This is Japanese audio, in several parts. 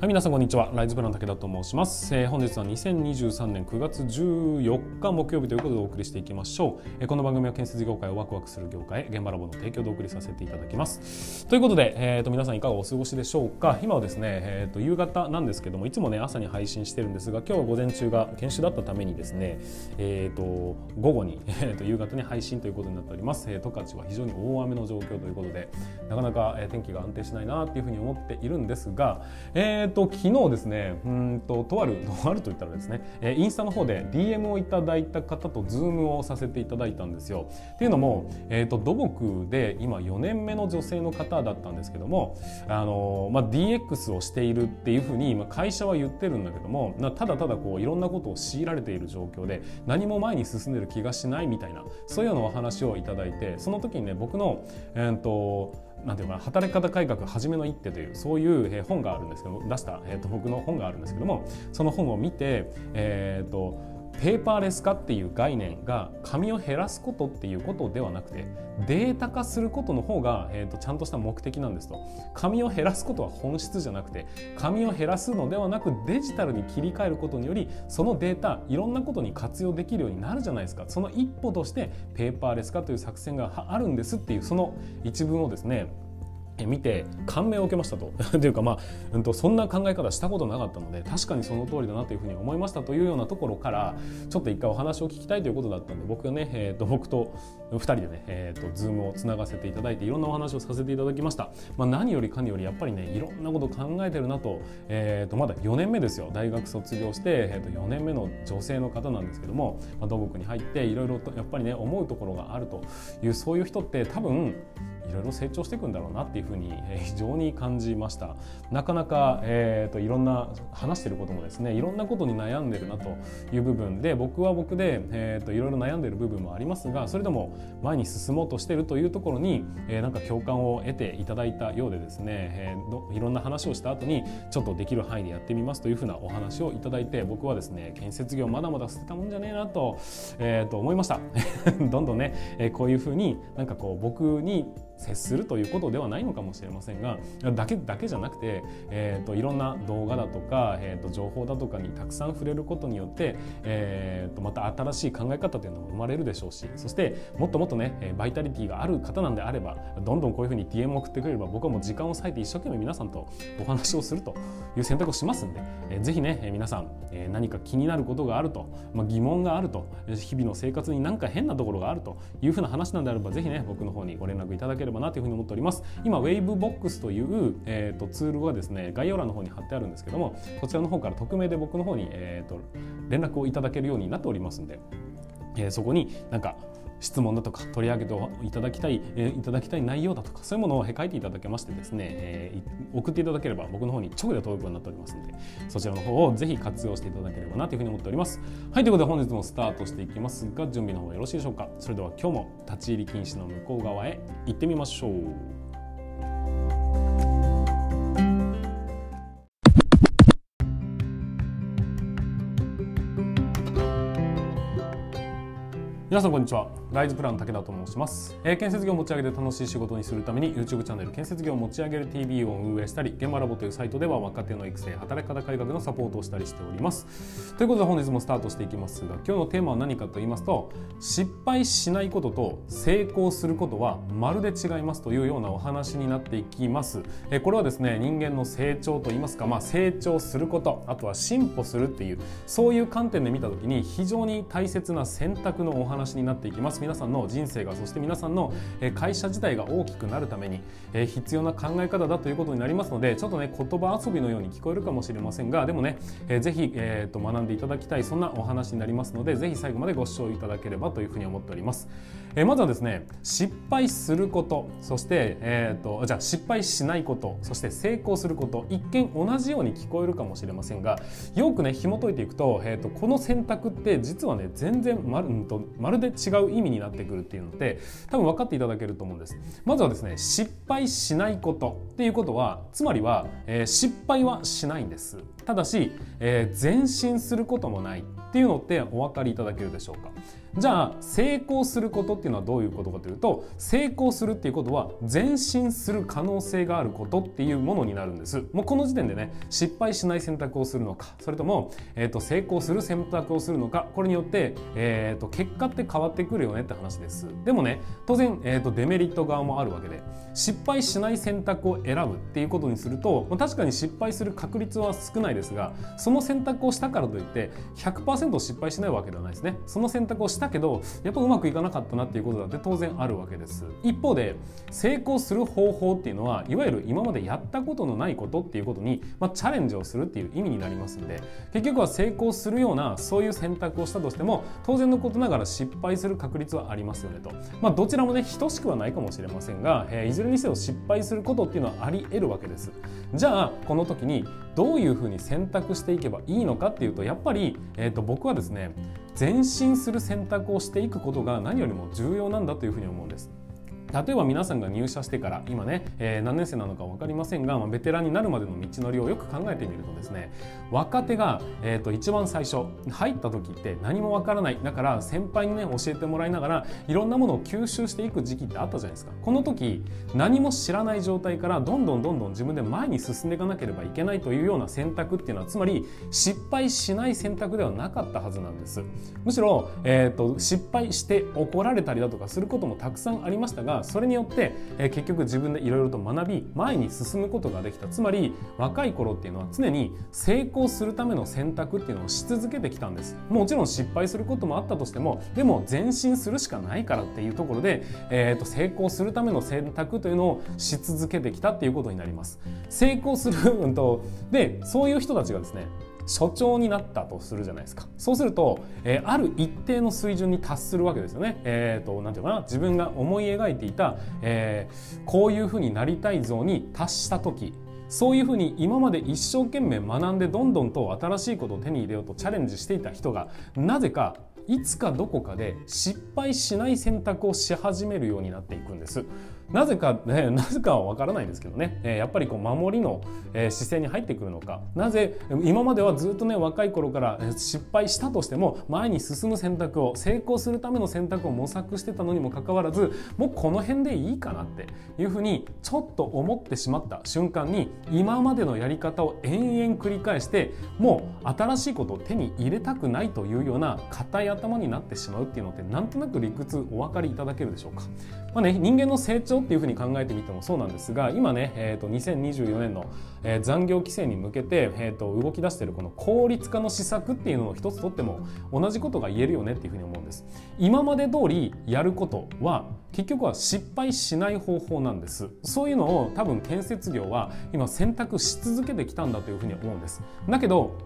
はい、皆さんこんにちは。ライズプラン武田と申します。えー、本日は2023年9月14日木曜日ということでお送りしていきましょう。えー、この番組は建設業界をワクワクする業界現場ラボの提供でお送りさせていただきます。ということで、えー、と皆さんいかがお過ごしでしょうか。今はですね、えー、と夕方なんですけども、いつもね朝に配信してるんですが、今日は午前中が研修だったためにですね、えー、と午後に、えー、と夕方に配信ということになっております。えー、十勝は非常に大雨の状況ということで、なかなか、天気が安定しないなっていうふうに思っているんですが、えー、と昨日ですねうんと とあるとあるといったらですね、えインスタの方で DM をいただいた方とズームをさせていただいたんですよ。っていうのも、えーと、土木で今4年目の女性の方だったんですけどもあの、まあ、DX をしているっていうふうに今会社は言ってるんだけどもただただこういろんなことを強いられている状況で何も前に進んでる気がしないみたいなそういうようなお話をいただいてその時にね僕の、えーとなんていうか働き方改革初めの一手というそういう本があるんですけど出した、えー、と僕の本があるんですけどもその本を見て、えーとペーパーレス化っていう概念が紙を減らすことっていうことではなくてデータ化することの方が、えーと、ちゃんとした目的なんですと。紙を減らすことは本質じゃなくて紙を減らすのではなくデジタルに切り替えることによりそのデータいろんなことに活用できるようになるじゃないですか。その一歩としてペーパーレス化という作戦があるんですっていうその一文をですね見て感銘を受けましたと。というかまあ、うん、とそんな考え方したことなかったので確かにその通りだなというふうに思いましたというようなところからちょっと一回お話を聞きたいということだったんで僕がね、えー、と僕と2人でね、えー、とズームをつながせていただいていろんなお話をさせていただきました、まあ、何よりかによりやっぱりねいろんなこと考えてるなと,、えー、とまだ4年目ですよ。大学卒業して、えー、と4年目の女性の方なんですけども、まあ、土木に入っていろいろとやっぱりね思うところがあるというそういう人って多分いろいろ成長していくんだろうなっていうふうに非常に感じました。なかなか、えーと、いろんな話してることもですねいろんなことに悩んでるなという部分で僕は僕で、えーと、いろいろ悩んでる部分もありますがそれでも前に進もうとしてるというところに、えー、なんか共感を得ていただいたようでですね、えー、いろんな話をした後にちょっとできる範囲でやってみますというふうなお話をいただいて僕はですね建設業まだまだ捨てたもんじゃねえなと,、えー、と思いました。どんどんね、えー、こういうふうになんかこう僕に接するということではないのかもしれませんがだけだけじゃなくて、えーと、いろんな動画だとか、えーと、情報だとかにたくさん触れることによって、えーと、また新しい考え方というのも生まれるでしょうしそしてもっともっとねバイタリティがある方なんであればどんどんこういうふうに DM を送ってくれれば僕はもう時間を割いて一生懸命皆さんとお話をするという選択をしますんで、えー、ぜひね皆さん、え、何か気になることがあると、まあ、疑問があると日々の生活に何か変なところがあるというふうな話なんであればぜひね僕の方にご連絡いただければなというふうに思っております。今 Wavebox という、えーと、ツールはですね概要欄の方に貼ってあるんですけどもこちらの方から匿名で僕の方に、えーと、連絡をいただけるようになっておりますんで、えー、そこになんか質問だとか取り上げていただきたい、え、いただきたい内容だとかそういうものを書いていただけましてですね、え、送っていただければ僕の方に直で届くようになっておりますのでそちらの方をぜひ活用していただければなというふうに思っております。はいということで本日もスタートしていきますが準備の方はよろしいでしょうか。それでは今日も立ち入り禁止の向こう側へ行ってみましょう。皆さんこんにちは。ライズプラン武田と申します、えー、建設業を持ち上げて楽しい仕事にするために YouTube チャンネル建設業を持ち上げる TV を運営したり現場ラボというサイトでは若手の育成働き方改革のサポートをしたりしております。ということで本日もスタートしていきます。が今日のテーマは何かと言いますと失敗しないことと成功することはまるで違いますというようなお話になっていきます、えー、これはですね人間の成長と言いますか、まあ、成長することあとは進歩するっていうそういう観点で見た時に非常に大切な選択のお話になっていきます。皆さんの人生がそして皆さんの会社自体が大きくなるために必要な考え方だということになりますのでちょっとね言葉遊びのように聞こえるかもしれませんがでもね是非、えー、と学んでいただきたいそんなお話になりますので是非最後までご視聴いただければというふうに思っております。えまずはですね失敗することそして、えーと、じゃあ失敗しないことそして成功すること一見同じように聞こえるかもしれませんがよくね紐解いていくと,、えーと、この選択って実はね全然まる,、うんと、まるで違う意味になってくるっていうので多分分かっていただけると思うんです。まずはですね失敗しないことっていうことはつまりは、えー、失敗はしないんです。ただし、えー、前進することもないっていうのってお分かりいただけるでしょうか。じゃあ成功することっていうのはどういうことかというと成功するっていうことは前進する可能性があることっていうものになるんです。もうこの時点でね失敗しない選択をするのかそれとも、えーと、成功する選択をするのかこれによって、えーと、結果って変わってくるよねって話です。でもね当然、えーとデメリット側もあるわけで失敗しない選択を選ぶっていうことにすると確かに失敗する確率は少ないですがその選択をしたからといって100%失敗しないわけではないですね。その選択をしたけどやっぱうまくいかなかったなっていうことだって当然あるわけです。一方で成功する方法っていうのはいわゆる今までやったことのないことっていうことに、まあ、チャレンジをするっていう意味になりますんで結局は成功するようなそういう選択をしたとしても当然のことながら失敗する確率はありますよねと、まあ、どちらもね等しくはないかもしれませんが、えー、いずれにせよ失敗することっていうのはあり得るわけです。じゃあこの時にどういうふうに選択していけばいいのかっていうとやっぱり、えー、と僕はですね前進する選択をしていくことが何よりも重要なんだというふうに思うんです。例えば皆さんが入社してから今ね、えー、何年生なのか分かりませんが、まあ、ベテランになるまでの道のりをよく考えてみるとですね若手が、えー、と一番最初入った時って何も分からない。だから先輩にね教えてもらいながらいろんなものを吸収していく時期ってあったじゃないですか。この時何も知らない状態からどんどんどんどん自分で前に進んでいかなければいけないというような選択っていうのはつまり失敗しない選択ではなかったはずなんです。むしろ、えーと失敗して怒られたりだとかすることもたくさんありましたがそれによって、え、結局自分でいろいろと学び前に進むことができた。つまり若い頃っていうのは常に成功するための選択っていうのをし続けてきたんです。もちろん失敗することもあったとしてもでも前進するしかないからっていうところで、えー、と成功するための選択というのをし続けてきたっていうことになります。成功する、うんと、でそういう人たちがですね所長になったとするじゃないですかそうすると、えー、ある一定の水準に達するわけですよね。えーと、なんていうかな自分が思い描いていた、えー、こういうふうになりたい像に達した時そういうふうに今まで一生懸命学んでどんどんと新しいことを手に入れようとチャレンジしていた人がなぜかいつかどこかで失敗しない選択をし始めるようになっていくんです。なぜか、ね、なぜかは分からないんですけどね、え、やっぱりこう守りの、え、姿勢に入ってくるのかなぜ今まではずっとね若い頃から失敗したとしても前に進む選択を成功するための選択を模索してたのにもかかわらずもうこの辺でいいかなっていうふうにちょっと思ってしまった瞬間に今までのやり方を延々繰り返してもう新しいことを手に入れたくないというような硬い頭になってしまうっていうのってなんとなく理屈お分かりいただけるでしょうか。まあね、人間の成長っていうふうに考えてみてもそうなんですが今ね、えーと、2024年の、えー、残業規制に向けて、えーと、動き出しているこの効率化の施策っていうのを一つとっても同じことが言えるよねっていうふうに思うんです。今まで通りやることは結局は失敗しない方法なんです。そういうのを多分建設業は今選択し続けてきたんだというふうに思うんです。だけど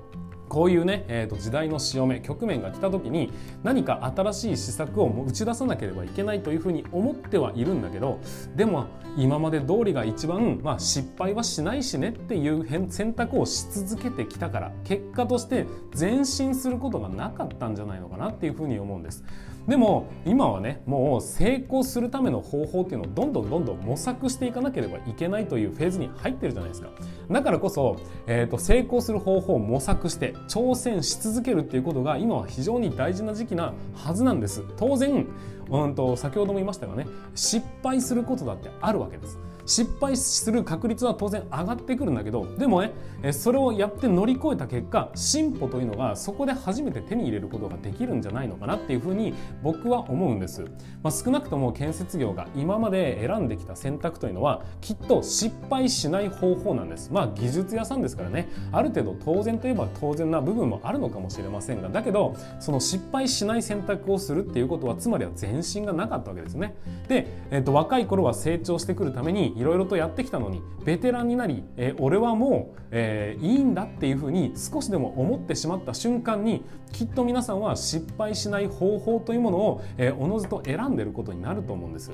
こういうね、えーと、時代の潮目局面が来た時に何か新しい施策を打ち出さなければいけないというふうに思ってはいるんだけどでも今まで通りが一番、まあ、失敗はしないしねっていう選択をし続けてきたから結果として前進することがなかったんじゃないのかなっていうふうに思うんです。でも今はねもう成功するための方法っていうのをどんどんどんどん模索していかなければいけないというフェーズに入ってるじゃないですか。だからこそ、えーと、成功する方法を模索して挑戦し続けるっていうことが今は非常に大事な時期なはずなんです。当然うんと先ほども言いましたがね。失敗することだってあるわけです。失敗する確率は当然上がってくるんだけどでもねそれをやって乗り越えた結果進歩というのがそこで初めて手に入れることができるんじゃないのかなっていうふうに僕は思うんです、まあ、少なくとも建設業が今まで選んできた選択というのはきっと失敗しない方法なんです。まあ技術屋さんですからね。ある程度当然といえば当然な部分もあるのかもしれませんがだけどその失敗しない選択をするっていうことはつまりは前進がなかったわけですね。で、えー、と若い頃は成長してくるためにいろいろとやってきたのにベテランになり、えー、俺はもう、えー、いいんだっていうふうに少しでも思ってしまった瞬間にきっと皆さんは失敗しない方法というものを、えー、おのずと選んでることになると思うんです。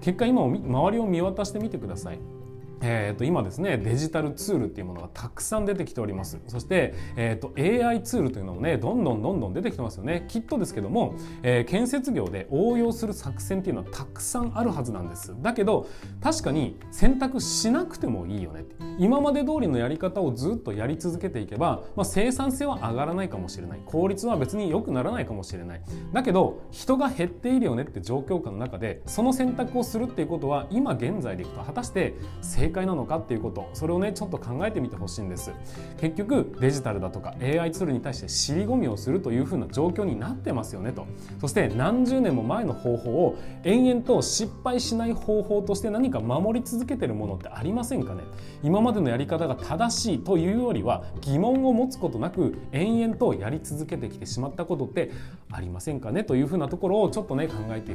結果今周りを見渡してみてください。えー、と今ですねデジタルツールっていうものがたくさん出てきております。そして、えー、と AI ツールというのもねどんどんどんどん出てきてますよね。きっとですけども、えー、建設業で応用する作戦っていうのはたくさんあるはずなんです。だけど確かに選択しなくてもいいよね。今まで通りのやり方をずっとやり続けていけば、まあ、生産性は上がらないかもしれない。効率は別に良くならないかもしれない。だけど人が減っているよねって状況下の中でその選択をするっていうことは今現在でいくと果たして正解なのかっていうことそれをねちょっと考えてみてほしいんです。結局デジタルだとか AI ツールに対して尻込みをするというふうな状況になってますよねと。そして何十年も前の方法を延々と失敗しない方法として何か守り続けてるものってありませんかね。今までのやり方が正しいというよりは疑問を持つことなく延々とやり続けてきてしまったことってありませんかねというふうなところをちょっとね考えて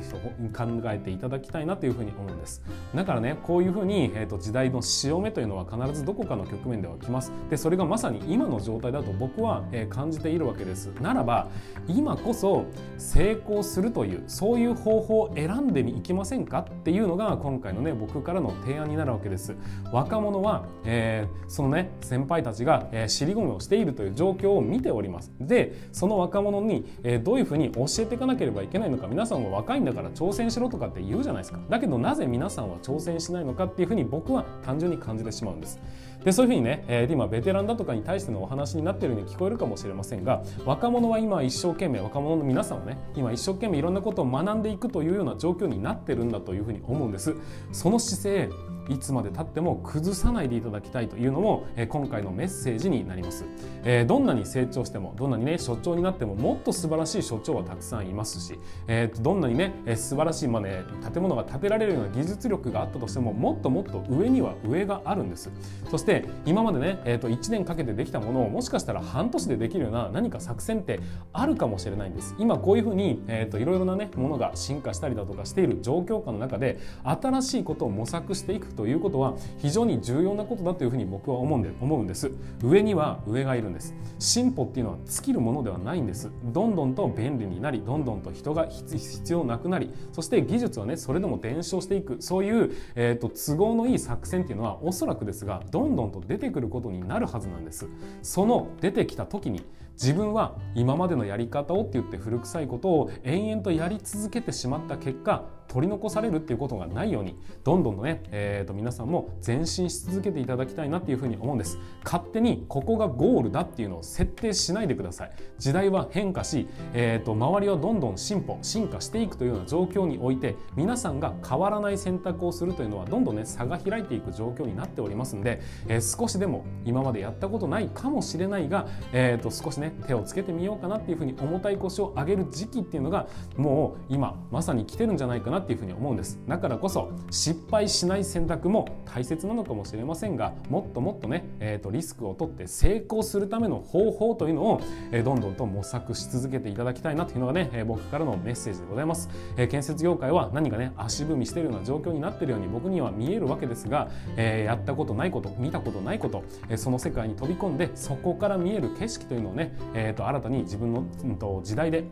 考えていただきたいなというふうに思うんです。だからねこういうふうに、えーと、時代の潮目というのは必ずどこかの局面では来ます。でそれがまさに今の状態だと僕は、感じているわけです。ならば今こそ成功するというそういう方法を選んでいきませんかっていうのが今回のね僕からの提案になるわけです。若者は、えー、そのね先輩たちが、えー、尻込みをしているという状況を見ております。でその若者に、えー、どういうふうに教えていかなければいけないのか皆さんは若いんだから挑戦しろとかって言うじゃないですか。だけどなぜ皆さんは挑戦しないのかっていうふうに僕は単純に感じてしまうんです。でそういうふうにね、えー、今ベテランだとかに対してのお話になってるように聞こえるかもしれませんが若者は今一生懸命若者の皆さんはね今一生懸命いろんなことを学んでいくというような状況になってるんだというふうに思うんです。その姿勢いつまでたっても崩さないでいただきたいというのも、えー、今回のメッセージになります、えー、どんなに成長してもどんなにね所長になってももっと素晴らしい所長はたくさんいますし、えー、どんなにね、えー、素晴らしい、まあね、建物が建てられるような技術力があったとしてももっともっと上には上があるんです。そして今までね、えー、と1年かけてできたものをもしかしたら半年でできるような何か作戦ってあるかもしれないんです。今こういうふうに、えー、といろいろなねものが進化したりだとかしている状況下の中で新しいことを模索していくということは非常に重要なことだというふうに僕は思うんで思うんです。上には上がいるんです。進歩っていうのは尽きるものではないんです。どんどんと便利になりどんどんと人が必要なくなりそして技術はねそれでも伝承していく。そういう、えーと、都合のいい作戦っていうのはおそらくですがどんどんと出てくることになるはずなんです。その出てきた時に自分は今までのやり方をって言って古臭いことを延々とやり続けてしまった結果取り残されるっていうことがないようにどんどんとね、えー、と皆さんも前進し続けていただきたいなっていうふうに思うんです。勝手にここがゴールだっていうのを設定しないでください。時代は変化し、えー、と周りはどんどん進歩進化していくというような状況において皆さんが変わらない選択をするというのはどんどんね差が開いていく状況になっておりますんで、えー、少しでも今までやったことないかもしれないが、えー、と少しね手をつけてみようかなっていうふうに重たい腰を上げる時期っていうのがもう今まさに来てるんじゃないかなっていうふうに思うんです。だからこそ失敗しない選択も大切なのかもしれませんがもっともっとね、えーと、リスクを取って成功するための方法というのを、えー、どんどんと模索し続けていただきたいなというのがね、えー、僕からのメッセージでございます、えー、建設業界は何かね足踏みしているような状況になっているように僕には見えるわけですが、えー、やったことないこと見たことないこと、えー、その世界に飛び込んでそこから見える景色というのをね、えーと新たに自分の、うん、と時代で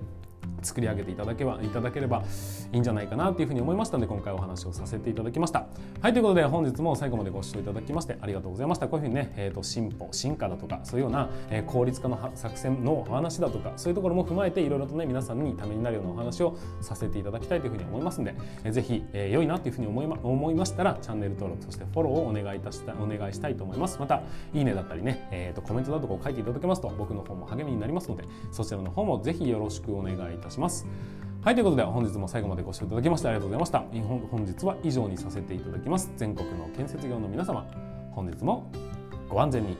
作り上げていただけばいただければいいんじゃないかなというふうに思いましたので今回お話をさせていただきました。はいということで本日も最後までご視聴いただきましてありがとうございました。こういうふうにね、えーと、進歩進化だとかそういうような、えー、効率化の作戦のお話だとかそういうところも踏まえていろいろとね皆さんにためになるようなお話をさせていただきたいというふうに思いますので、えー、ぜひ、えー、良いなというふうに思いま思いましたらチャンネル登録そしてフォローをお願いいたしたお願いしたいと思います。またいいねだったりね、えーと、コメントだとかを書いていただけますと僕の方も励みになりますのでそちらの方もぜひよろしくお願いいたします。します。はいということで本日も最後までご視聴いただきましてありがとうございました。本日は以上にさせていただきます。全国の建設業の皆様本日もご安全に。